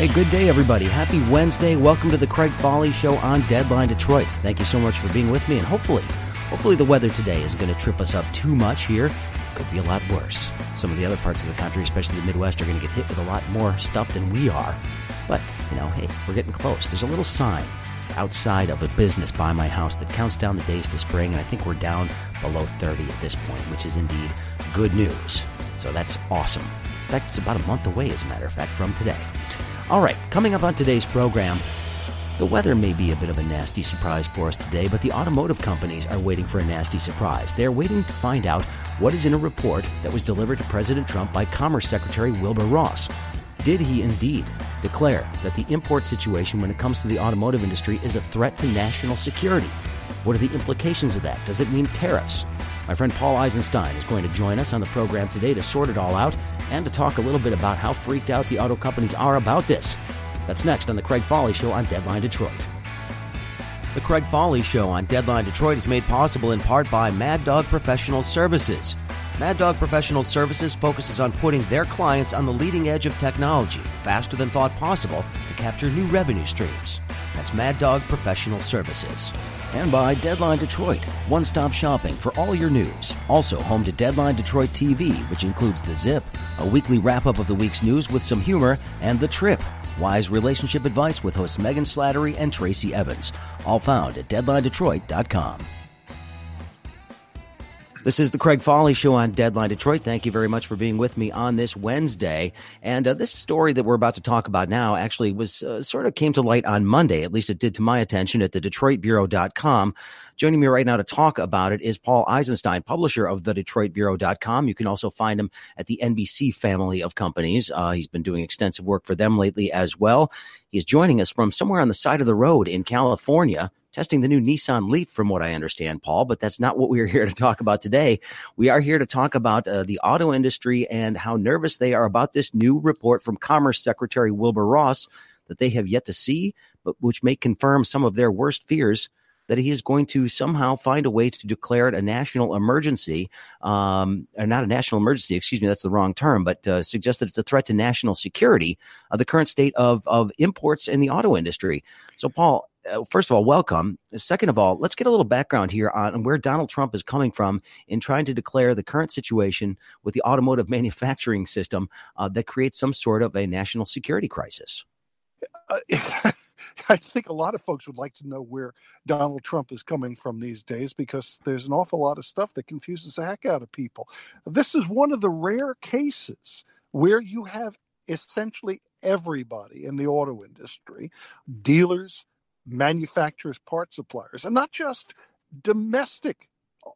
Hey, good day, everybody. Happy Wednesday. Welcome to the Craig Fahle Show on Deadline Detroit. Thank you so much for being with me, and hopefully, hopefully the weather today isn't going to trip us up too much here. Could be a lot worse. Some of the other parts of the country, especially the Midwest, are going to get hit with a lot more stuff than we are. But, you know, hey, we're getting close. There's a little sign outside of a business by my house that counts down the days to spring, and I think we're down below 30 at this point, which is indeed good news. So that's awesome. In fact, it's about a month away, as a matter of fact, from today. All right, coming up on today's program, the weather may be a bit of a nasty surprise for us today, but the automotive companies are waiting for a nasty surprise. They're waiting to find out what is in a report that was delivered to President Trump by Commerce Secretary Wilbur Ross. Did he indeed declare that the import situation when it comes to the automotive industry is a threat to national security? What are the implications of that? Does it mean tariffs? My friend Paul Eisenstein is going to join us on the program today to sort it all out and to talk a little bit about how freaked out the auto companies are about this. That's next on The Craig Fahle Show on Deadline Detroit. The Craig Fahle Show on Deadline Detroit is made possible in part by Mad Dog Professional Services. Mad Dog Professional Services focuses on putting their clients on the leading edge of technology, faster than thought possible, to capture new revenue streams. That's Mad Dog Professional Services and by Deadline Detroit, one stop shopping for all your news. Also, home to Deadline Detroit TV, which includes The Zip, a weekly wrap up of the week's news with some humor, and The Trip, wise relationship advice with hosts Megan Slattery and Tracy Evans. All found at DeadlineDetroit.com. This is the Craig Fahle Show on Deadline Detroit. Thank you very much for being with me on this Wednesday. And uh, this story that we're about to talk about now actually was uh, sort of came to light on Monday. At least it did to my attention at the DetroitBureau.com. Joining me right now to talk about it is Paul Eisenstein, publisher of the DetroitBureau.com. You can also find him at the NBC family of companies. Uh, he's been doing extensive work for them lately as well. He's joining us from somewhere on the side of the road in California testing the new Nissan Leaf, from what I understand, Paul. But that's not what we are here to talk about today. We are here to talk about uh, the auto industry and how nervous they are about this new report from Commerce Secretary Wilbur Ross that they have yet to see, but which may confirm some of their worst fears that he is going to somehow find a way to declare it a national emergency, um, or not a national emergency, excuse me, that's the wrong term, but uh, suggest that it's a threat to national security of the current state of, of imports in the auto industry. So, Paul, uh, first of all, welcome. Second of all, let's get a little background here on where Donald Trump is coming from in trying to declare the current situation with the automotive manufacturing system uh, that creates some sort of a national security crisis. Uh, I think a lot of folks would like to know where Donald Trump is coming from these days because there's an awful lot of stuff that confuses the heck out of people. This is one of the rare cases where you have essentially everybody in the auto industry dealers, manufacturers, part suppliers, and not just domestic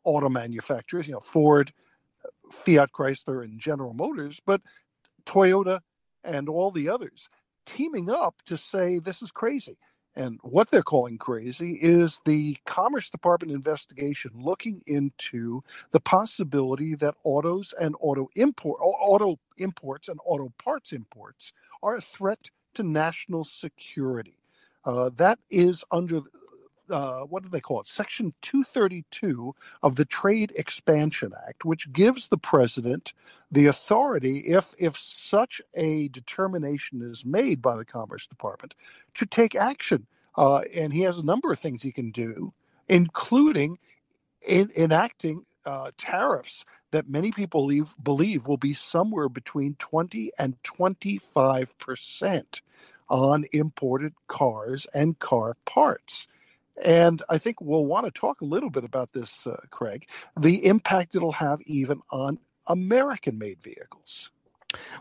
auto manufacturers, you know, Ford, Fiat Chrysler, and General Motors, but Toyota and all the others teaming up to say this is crazy. And what they're calling crazy is the Commerce Department investigation looking into the possibility that autos and auto import auto imports and auto parts imports are a threat to national security. Uh, that is under uh, what do they call it? Section 232 of the Trade Expansion Act, which gives the president the authority, if if such a determination is made by the Commerce Department, to take action. Uh, and he has a number of things he can do, including in, enacting uh, tariffs that many people believe, believe will be somewhere between 20 and 25 percent on imported cars and car parts. And I think we'll want to talk a little bit about this, uh, Craig, the impact it'll have even on American made vehicles.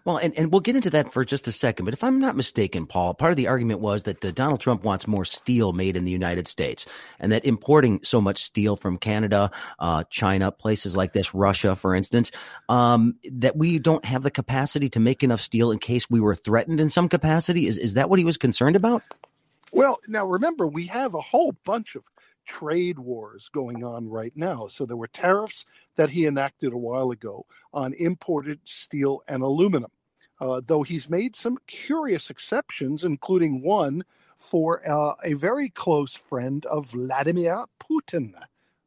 Well, and, and we'll get into that for just a second. But if I'm not mistaken, Paul, part of the argument was that uh, Donald Trump wants more steel made in the United States and that importing so much steel from Canada, uh, China, places like this, Russia, for instance, um, that we don't have the capacity to make enough steel in case we were threatened in some capacity. Is, is that what he was concerned about? Well, now remember, we have a whole bunch of trade wars going on right now. So there were tariffs that he enacted a while ago on imported steel and aluminum. Uh, though he's made some curious exceptions, including one for uh, a very close friend of Vladimir Putin.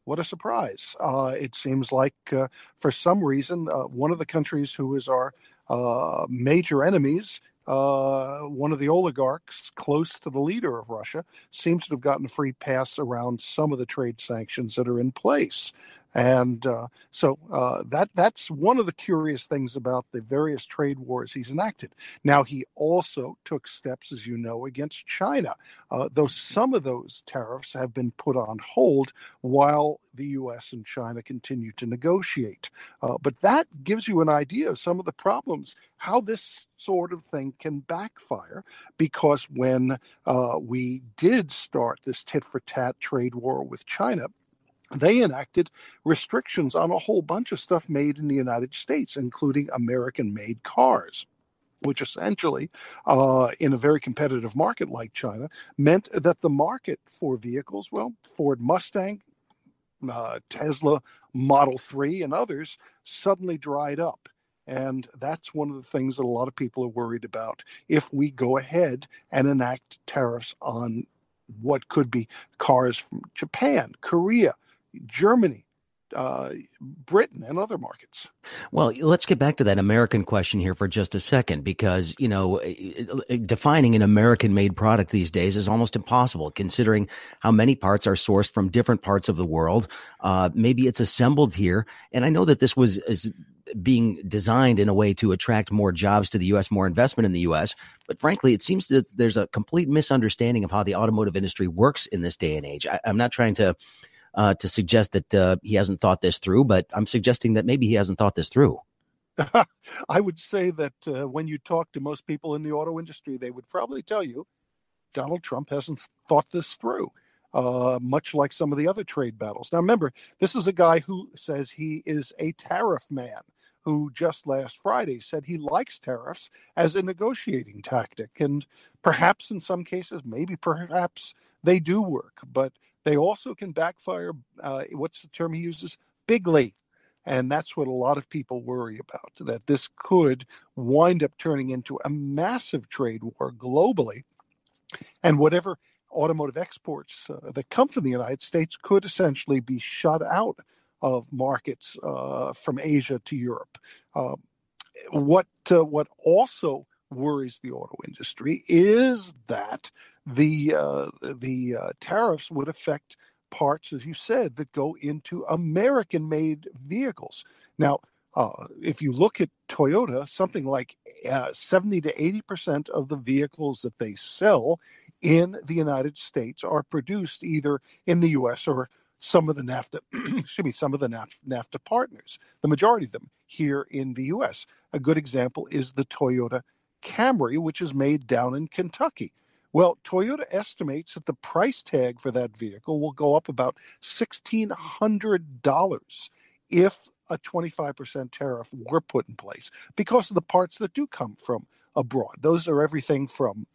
What a surprise. Uh, it seems like, uh, for some reason, uh, one of the countries who is our uh, major enemies uh, one of the oligarchs close to the leader of Russia seems to have gotten a free pass around some of the trade sanctions that are in place. And uh, so uh, that that's one of the curious things about the various trade wars he's enacted. Now he also took steps, as you know, against China, uh, though some of those tariffs have been put on hold while the U.S. and China continue to negotiate. Uh, but that gives you an idea of some of the problems, how this sort of thing can backfire, because when uh, we did start this tit for tat trade war with China they enacted restrictions on a whole bunch of stuff made in the United States, including American made cars. Which essentially, uh, in a very competitive market like China, meant that the market for vehicles, well, Ford Mustang, uh, Tesla Model 3, and others suddenly dried up. And that's one of the things that a lot of people are worried about if we go ahead and enact tariffs on what could be cars from Japan, Korea, Germany, uh, Britain, and other markets. Well, let's get back to that American question here for just a second, because you know, defining an American-made product these days is almost impossible, considering how many parts are sourced from different parts of the world. Uh, maybe it's assembled here, and I know that this was is being designed in a way to attract more jobs to the U.S., more investment in the U.S. But frankly, it seems that there's a complete misunderstanding of how the automotive industry works in this day and age. I, I'm not trying to uh, to suggest that uh, he hasn't thought this through, but I'm suggesting that maybe he hasn't thought this through. I would say that uh, when you talk to most people in the auto industry, they would probably tell you Donald Trump hasn't thought this through, uh, much like some of the other trade battles. Now, remember, this is a guy who says he is a tariff man. Who just last Friday said he likes tariffs as a negotiating tactic. And perhaps in some cases, maybe perhaps they do work. But they also can backfire. Uh, what's the term he uses? Bigly. And that's what a lot of people worry about that this could wind up turning into a massive trade war globally. And whatever automotive exports uh, that come from the United States could essentially be shut out of markets uh, from Asia to Europe. Um, what uh, what also worries the auto industry is that the uh, the uh, tariffs would affect parts, as you said, that go into American-made vehicles. Now, uh, if you look at Toyota, something like uh, 70 to 80 percent of the vehicles that they sell in the United States are produced either in the U.S. or some of the NAFTA, excuse me, some of the NAFTA partners. The majority of them here in the U.S. A good example is the Toyota Camry, which is made down in Kentucky. Well, Toyota estimates that the price tag for that vehicle will go up about $1,600 if a 25% tariff were put in place because of the parts that do come from abroad. Those are everything from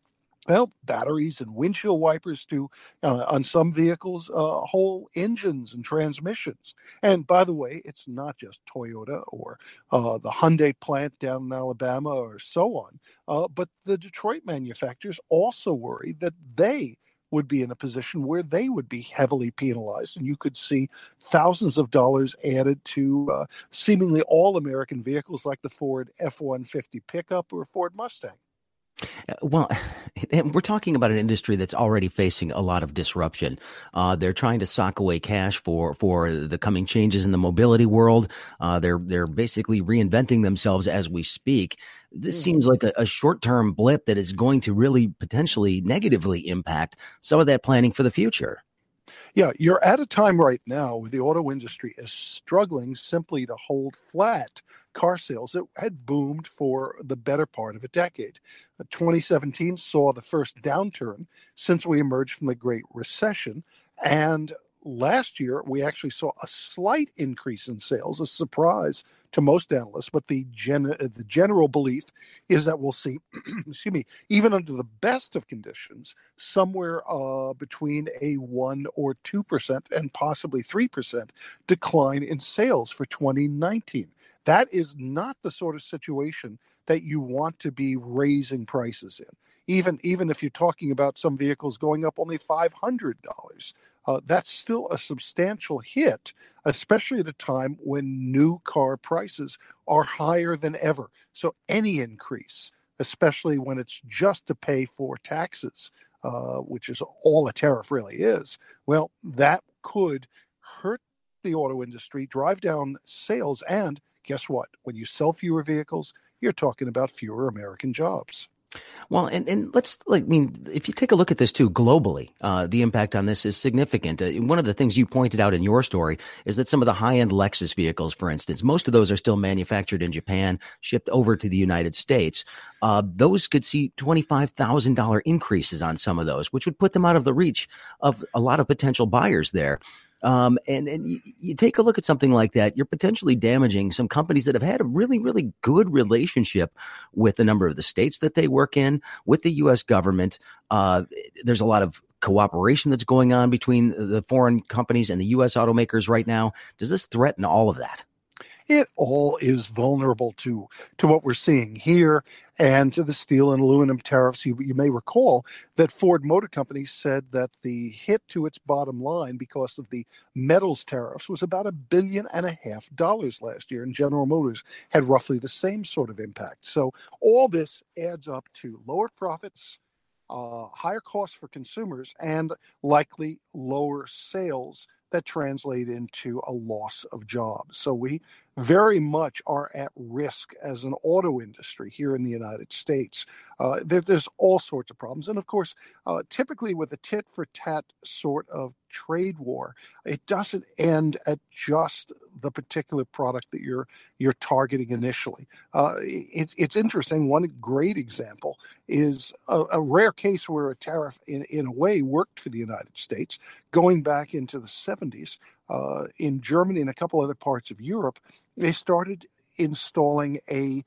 well, batteries and windshield wipers to, uh, on some vehicles, uh, whole engines and transmissions. And by the way, it's not just Toyota or uh, the Hyundai plant down in Alabama or so on, uh, but the Detroit manufacturers also worry that they would be in a position where they would be heavily penalized, and you could see thousands of dollars added to uh, seemingly all American vehicles like the Ford F 150 pickup or Ford Mustang. Well, we're talking about an industry that's already facing a lot of disruption. Uh, they're trying to sock away cash for for the coming changes in the mobility world. Uh, they're they're basically reinventing themselves as we speak. This mm. seems like a, a short term blip that is going to really potentially negatively impact some of that planning for the future. Yeah, you're at a time right now where the auto industry is struggling simply to hold flat car sales that had boomed for the better part of a decade. Uh, 2017 saw the first downturn since we emerged from the Great Recession, and last year we actually saw a slight increase in sales, a surprise to most analysts. But the gen- the general belief is that we'll see, excuse me, even under the best of conditions, somewhere uh, between a one or two percent and possibly three percent decline in sales for 2019. That is not the sort of situation that you want to be raising prices in. Even even if you're talking about some vehicles going up only five hundred dollars, uh, that's still a substantial hit, especially at a time when new car prices are higher than ever. So any increase especially when it's just to pay for taxes, uh, which is all a tariff really is. Well, that could hurt the auto industry, drive down sales, and guess what? When you sell fewer vehicles, you're talking about fewer American jobs. Well, and, and let's like, I mean, if you take a look at this too globally, uh, the impact on this is significant. Uh, one of the things you pointed out in your story is that some of the high end Lexus vehicles, for instance, most of those are still manufactured in Japan, shipped over to the United States. Uh, those could see $25,000 increases on some of those, which would put them out of the reach of a lot of potential buyers there. Um, and and you, you, take a look at something like that, you're potentially damaging some companies that have had a really, really good relationship with a number of the states that they work in, with the U.S. government. Uh, there's a lot of cooperation that's going on between the foreign companies and the U.S. automakers right now. Does this threaten all of that? It all is vulnerable to to what we're seeing here and to the steel and aluminum tariffs. You, you may recall that Ford Motor Company said that the hit to its bottom line because of the metals tariffs was about a billion and a half dollars last year, and General Motors had roughly the same sort of impact. So all this adds up to lower profits. Uh, higher costs for consumers and likely lower sales that translate into a loss of jobs. So we very much are at risk as an auto industry here in the United States. Uh, there, there's all sorts of problems. And of course, uh, typically with a tit for tat sort of trade war, it doesn't end at just the particular product that you're you're targeting initially. Uh, it, it's interesting. One great example is a, a, rare case where a tariff, in, in a way, worked for the United States, going back into the 70s. Uh, in Germany and a couple other parts of Europe, they started installing a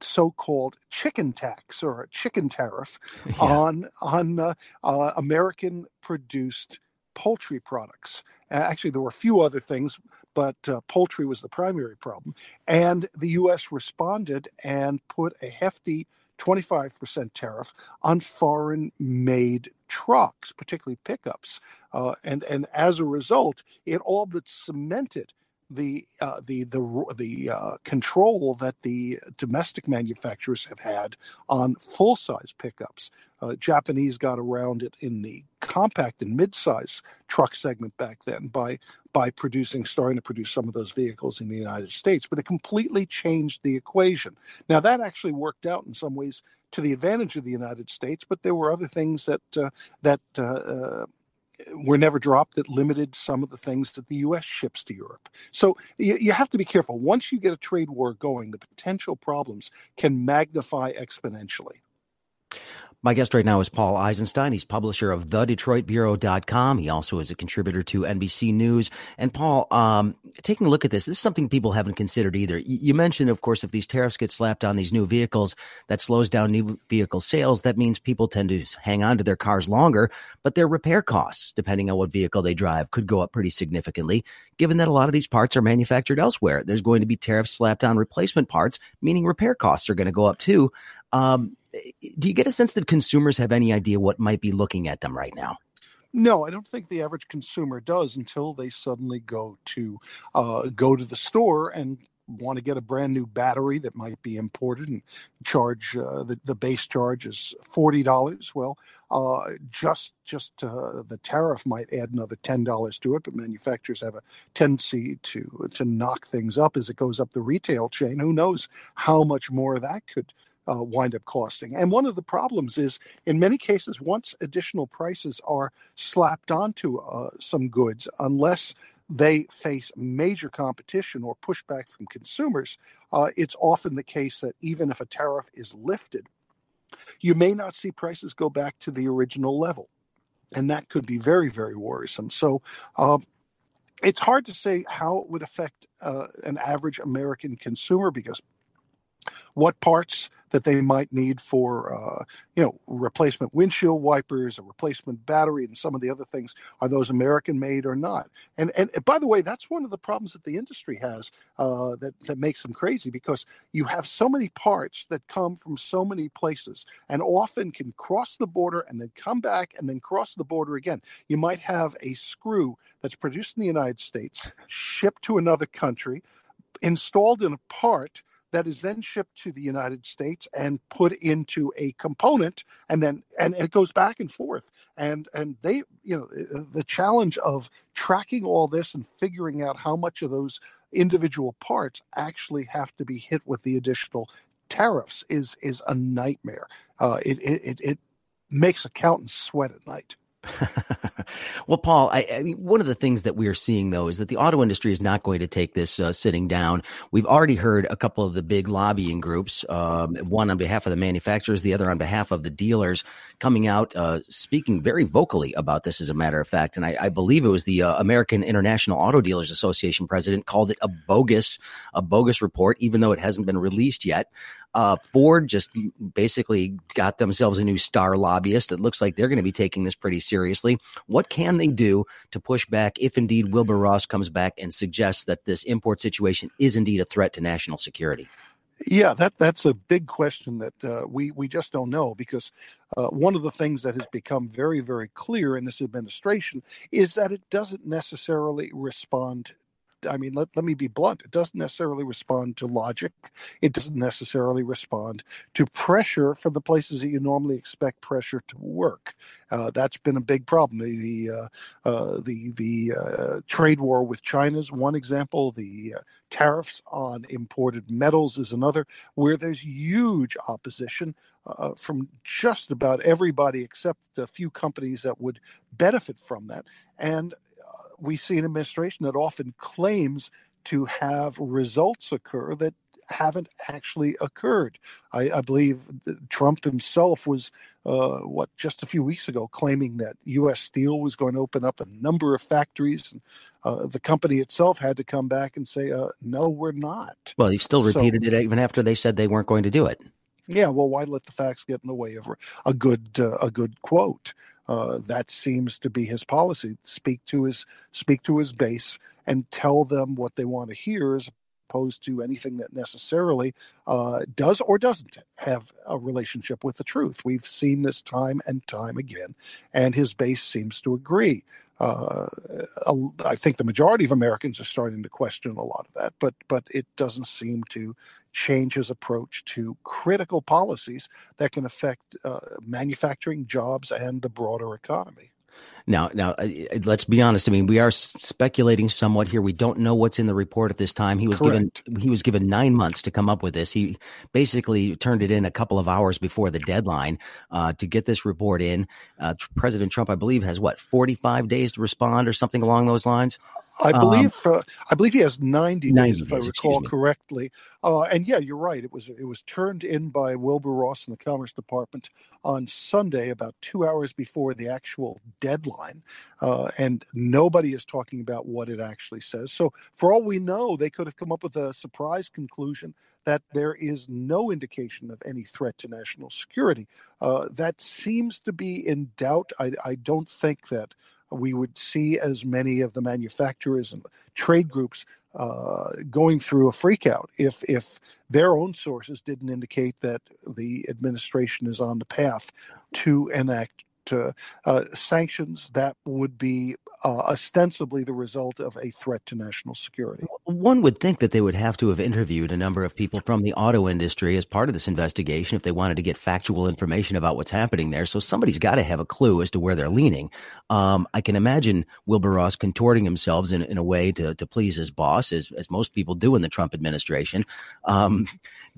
so-called chicken tax or a chicken tariff yeah. on on uh, uh, American produced poultry products. actually, there were a few other things, but uh, poultry was the primary problem. And the U.S. responded and put a hefty 25% tariff on foreign made trucks, particularly pickups. Uh, and, and as a result, it all but cemented the uh, the the the uh, control that the domestic manufacturers have had on full size pickups. Uh, Japanese got around it in the compact and mid-size truck segment back then by by producing starting to produce some of those vehicles in the United States, but it completely changed the equation. Now that actually worked out in some ways to the advantage of the United States, but there were other things that uh, that uh, uh, were never dropped that limited some of the things that the U.S. ships to Europe. So you, you, have to be careful. Once you get a trade war going, the potential problems can magnify exponentially. My guest right now is Paul Eisenstein. He's publisher of thedetroitbureau.com. He also is a contributor to NBC News. And Paul, um, taking a look at this, this is something people haven't considered either. You mentioned, of course, if these tariffs get slapped on these new vehicles, that slows down new vehicle sales. That means people tend to hang on to their cars longer, but their repair costs, depending on what vehicle they drive, could go up pretty significantly, given that a lot of these parts are manufactured elsewhere. There's going to be tariffs slapped on replacement parts, meaning repair costs are going to go up too. Um, do you get a sense that consumers have any idea what might be looking at them right now? No, I don't think the average consumer does until they suddenly go to uh, go to the store and want to get a brand new battery that might be imported and charge uh, the, the base charge is forty dollars. Well, uh, just just uh, the tariff might add another ten dollars to it, but manufacturers have a tendency to to knock things up as it goes up the retail chain. Who knows how much more that could uh, wind up costing. And one of the problems is, in many cases, once additional prices are slapped onto uh, some goods, unless they face major competition or pushback from consumers, uh, it's often the case that even if a tariff is lifted, you may not see prices go back to the original level. And that could be very, very worrisome. So, um, it's hard to say how it would affect uh, an average American consumer because what parts that they might need for uh, you know replacement windshield wipers, a replacement battery, and some of the other things are those American made or not? And and by the way, that's one of the problems that the industry has uh, that that makes them crazy because you have so many parts that come from so many places and often can cross the border and then come back and then cross the border again. You might have a screw that's produced in the United States, shipped to another country, installed in a part that is then shipped to the United States and put into a component, and then and it goes back and forth. And and they, you know, the challenge of tracking all this and figuring out how much of those individual parts actually have to be hit with the additional tariffs is is a nightmare. Uh, it, it it makes accountants sweat at night. well, Paul, I, I, mean, one of the things that we are seeing though is that the auto industry is not going to take this uh, sitting down. We've already heard a couple of the big lobbying groups, um, one on behalf of the manufacturers, the other on behalf of the dealers, coming out uh, speaking very vocally about this. As a matter of fact, and I, I believe it was the uh, American International Auto Dealers Association president called it a bogus, a bogus report, even though it hasn't been released yet. Uh, Ford just basically got themselves a new star lobbyist. It looks like they're going to be taking this pretty seriously. What can they do to push back if indeed Wilbur Ross comes back and suggests that this import situation is indeed a threat to national security? Yeah, that that's a big question that uh, we we just don't know because uh, one of the things that has become very very clear in this administration is that it doesn't necessarily respond I mean, let, let me be blunt. It doesn't necessarily respond to logic. It doesn't necessarily respond to pressure from the places that you normally expect pressure to work. Uh, that's been a big problem. The the uh, uh, the, the uh, trade war with China is one example. The uh, tariffs on imported metals is another, where there's huge opposition uh, from just about everybody except a few companies that would benefit from that. And we see an administration that often claims to have results occur that haven't actually occurred. I, I believe Trump himself was, uh, what, just a few weeks ago, claiming that U.S. Steel was going to open up a number of factories. And uh, the company itself had to come back and say, uh, no, we're not. Well, he still repeated so, it even after they said they weren't going to do it. Yeah, well, why let the facts get in the way of a good uh, a good quote? Uh, that seems to be his policy. Speak to his speak to his base and tell them what they want to hear, as opposed to anything that necessarily uh, does or doesn't have a relationship with the truth. We've seen this time and time again, and his base seems to agree. Uh, I think the majority of Americans are starting to question a lot of that, but but it doesn't seem to change his approach to critical policies that can affect uh, manufacturing jobs and the broader economy. Now, now, uh, let's be honest. I mean, we are speculating somewhat here. We don't know what's in the report at this time. He was Correct. given he was given nine months to come up with this. He basically turned it in a couple of hours before the deadline uh, to get this report in. Uh, President Trump, I believe, has what forty five days to respond or something along those lines. I um, believe um, uh, I believe he has 90, 90 days, if I recall correctly. Uh, and yeah, you're right. It was it was turned in by Wilbur Ross in the Commerce Department on Sunday, about two hours before the actual deadline. Uh, and nobody is talking about what it actually says. So for all we know, they could have come up with a surprise conclusion that there is no indication of any threat to national security. Uh, that seems to be in doubt. I, I don't think that we would see as many of the manufacturers and trade groups uh, going through a freakout if if their own sources didn't indicate that the administration is on the path to enact uh, uh, sanctions that would be uh, ostensibly the result of a threat to national security. One would think that they would have to have interviewed a number of people from the auto industry as part of this investigation if they wanted to get factual information about what's happening there. So somebody's got to have a clue as to where they're leaning. Um, I can imagine Wilbur Ross contorting himself in, in a way to, to please his boss, as, as most people do in the Trump administration. Um,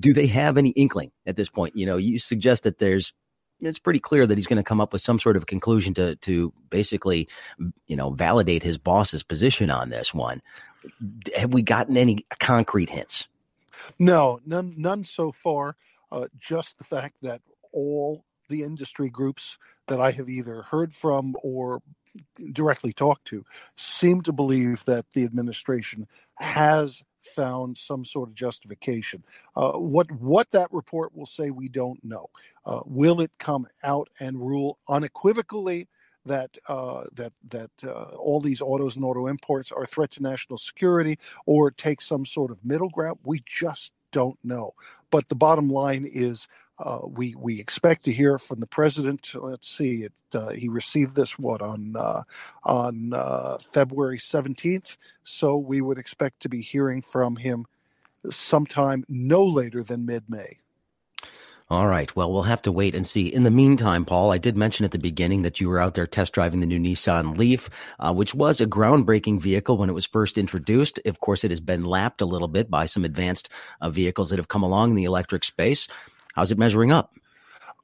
do they have any inkling at this point? You know, you suggest that there's it's pretty clear that he's going to come up with some sort of conclusion to to basically, you know, validate his boss's position on this one. Have we gotten any concrete hints? No, none, none so far. Uh, just the fact that all the industry groups that I have either heard from or directly talked to seem to believe that the administration has found some sort of justification. Uh, what what that report will say, we don't know. Uh, will it come out and rule unequivocally that uh, that that uh, all these autos and auto imports are a threat to national security, or take some sort of middle ground? We just don't know. But the bottom line is uh, we we expect to hear from the president. Let's see, it, uh, he received this what on uh, on uh, February seventeenth, so we would expect to be hearing from him sometime no later than mid May. All right. Well, we'll have to wait and see. In the meantime, Paul, I did mention at the beginning that you were out there test driving the new Nissan Leaf, uh, which was a groundbreaking vehicle when it was first introduced. Of course, it has been lapped a little bit by some advanced uh, vehicles that have come along in the electric space. How's it measuring up?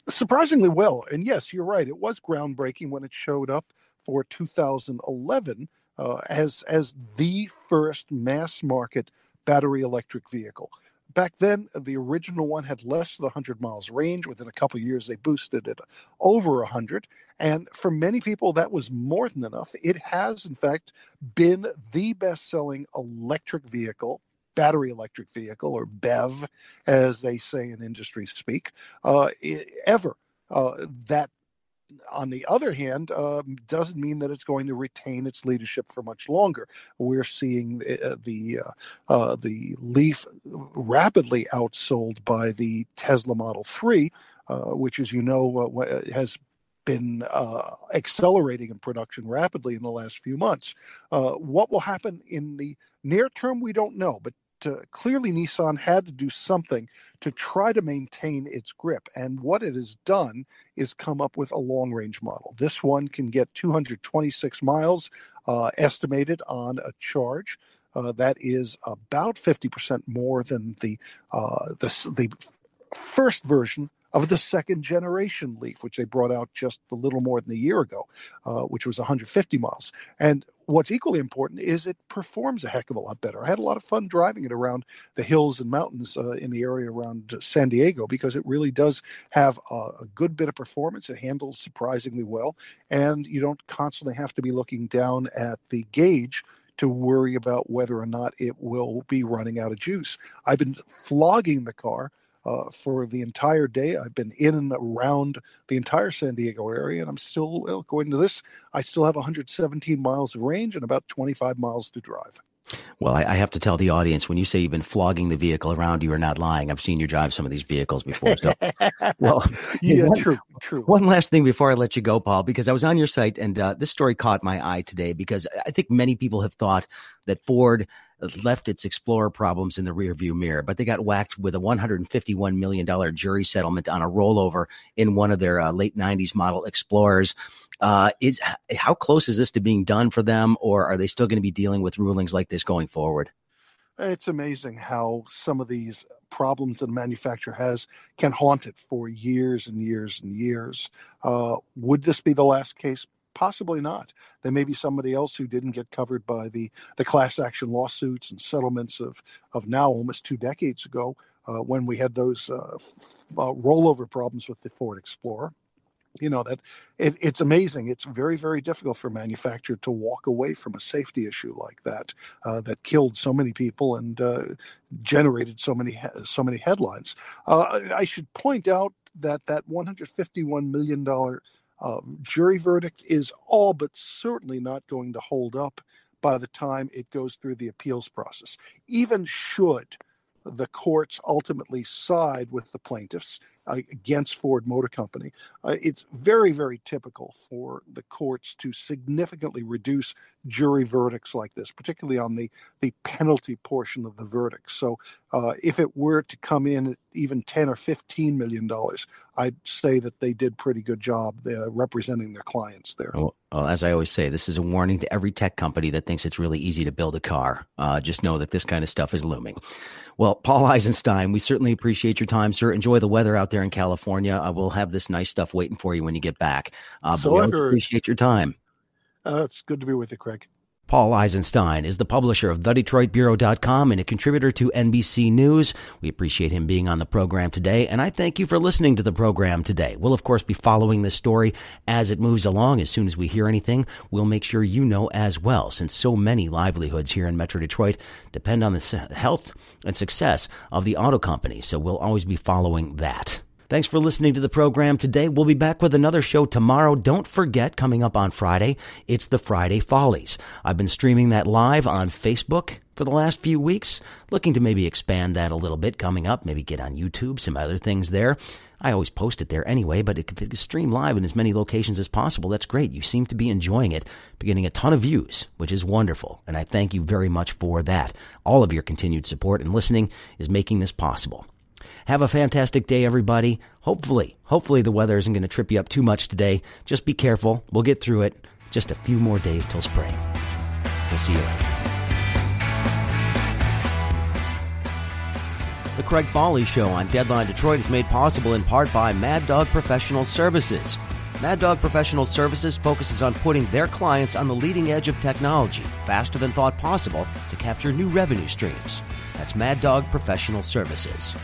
Surprisingly well. And yes, you're right. It was groundbreaking when it showed up for 2011 uh, as as the first mass market battery electric vehicle. Back then, the original one had less than 100 miles range. Within a couple years, they boosted it over 100. And for many people, that was more than enough. It has, in fact, been the best selling electric vehicle battery electric vehicle or BEV, as they say in industry speak, uh, ever. Uh, that on the other hand, uh, doesn't mean that it's going to retain its leadership for much longer. We're seeing uh, the uh, uh the Leaf rapidly outsold by the Tesla Model Three, uh, which, as you know, uh, has been accelerating in production rapidly in the last few months. what will happen in the near term, we don't know, but uh, clearly Nissan had to do something to try to maintain its grip. And what it has done is come up with a long range model. This one can get 226 miles uh, estimated on a charge. Uh, that is about 50% more than the, uh, the, the first version of the second generation Leaf, which they brought out just a little more than a year ago, uh, which was 150 miles. And what's equally important is it performs a heck of a lot better. I had a lot of fun driving it around the hills and mountains uh, in the area around San Diego because it really does have a, a, good bit of performance. It handles surprisingly well, and you don't constantly have to be looking down at the gauge to worry about whether or not it will be running out of juice. I've been flogging the car uh, for the entire day. I've been in and around the entire San Diego area, and I'm still, well, according to this, I still have 117 miles of range and about 25 miles to drive. Well, I, I, have to tell the audience when you say you've been flogging the vehicle around, you are not lying. I've seen you drive some of these vehicles before. So, well, yeah, one, true, true. One last thing before I let you go, Paul, because I was on your site and uh, this story caught my eye today because I think many people have thought that Ford left its Explorer problems in the rearview mirror, but they got whacked with a $151 million jury settlement on a rollover in one of their uh, late 90s model Explorers. Uh, is how close is this to being done for them, or are they still going to be dealing with rulings like this going forward? It's amazing how some of these problems that a manufacturer has can haunt it for years and years and years. Uh, would this be the last case? Possibly not. There may be somebody else who didn't get covered by the, the class action lawsuits and settlements of, of now almost two decades ago uh, when we had those uh, uh, rollover problems with the Ford Explorer. You know that it, it's amazing. It's very very difficult for a manufacturer to walk away from a safety issue like that uh, that killed so many people and uh, generated so many so many headlines. Uh, i should point out that that 151 million dollar uh, jury verdict is all but certainly not going to hold up by the time it goes through the appeals process. Even should the courts ultimately side with the plaintiffs against Ford Motor Company. Uh, it's very, very typical for the courts to significantly reduce jury verdicts like this, particularly on the, the penalty portion of the verdict. So uh, if it were to come in at even 10 or 15 million dollars, I'd say that they did pretty good job representing their clients there. Well, well, as I always say, this is a warning to every tech company that thinks it's really easy to build a car. Uh, just know that this kind of stuff is looming. Well, Paul Eisenstein, we certainly appreciate your time, sir. Enjoy the weather out there in California. Uh, we'll have this nice stuff waiting for you when you get back. Uh, so but we appreciate your time. Uh, it's good to be with you, Craig. Paul Eisenstein is the publisher of TheDetroitBureau.com and a contributor to NBC News. We appreciate him being on the program today, and I thank you for listening to the program today. We'll, of course, be following this story as it moves along. As soon as we hear anything, we'll make sure you know as well, since so many livelihoods here in Metro Detroit depend on the health and success of the auto company. So we'll always be following that. Thanks for listening to the program today. We'll be back with another show tomorrow. Don't forget, coming up on Friday, it's the Friday Follies. I've been streaming that live on Facebook for the last few weeks, looking to maybe expand that a little bit coming up, maybe get on YouTube, some other things there. I always post it there anyway, but it can stream live in as many locations as possible, that's great. You seem to be enjoying it, getting a ton of views, which is wonderful. And I thank you very much for that. All of your continued support and listening is making this possible. Have a fantastic day, everybody. Hopefully, hopefully the weather isn't going to trip you up too much today. Just be careful. We'll get through it. Just a few more days till spring. We'll see you later. The Craig Fahle Show on Deadline Detroit is made possible in part by Mad Dog Professional Services. Mad Dog Professional Services focuses on putting their clients on the leading edge of technology faster than thought possible to capture new revenue streams. That's Mad Dog Professional Services.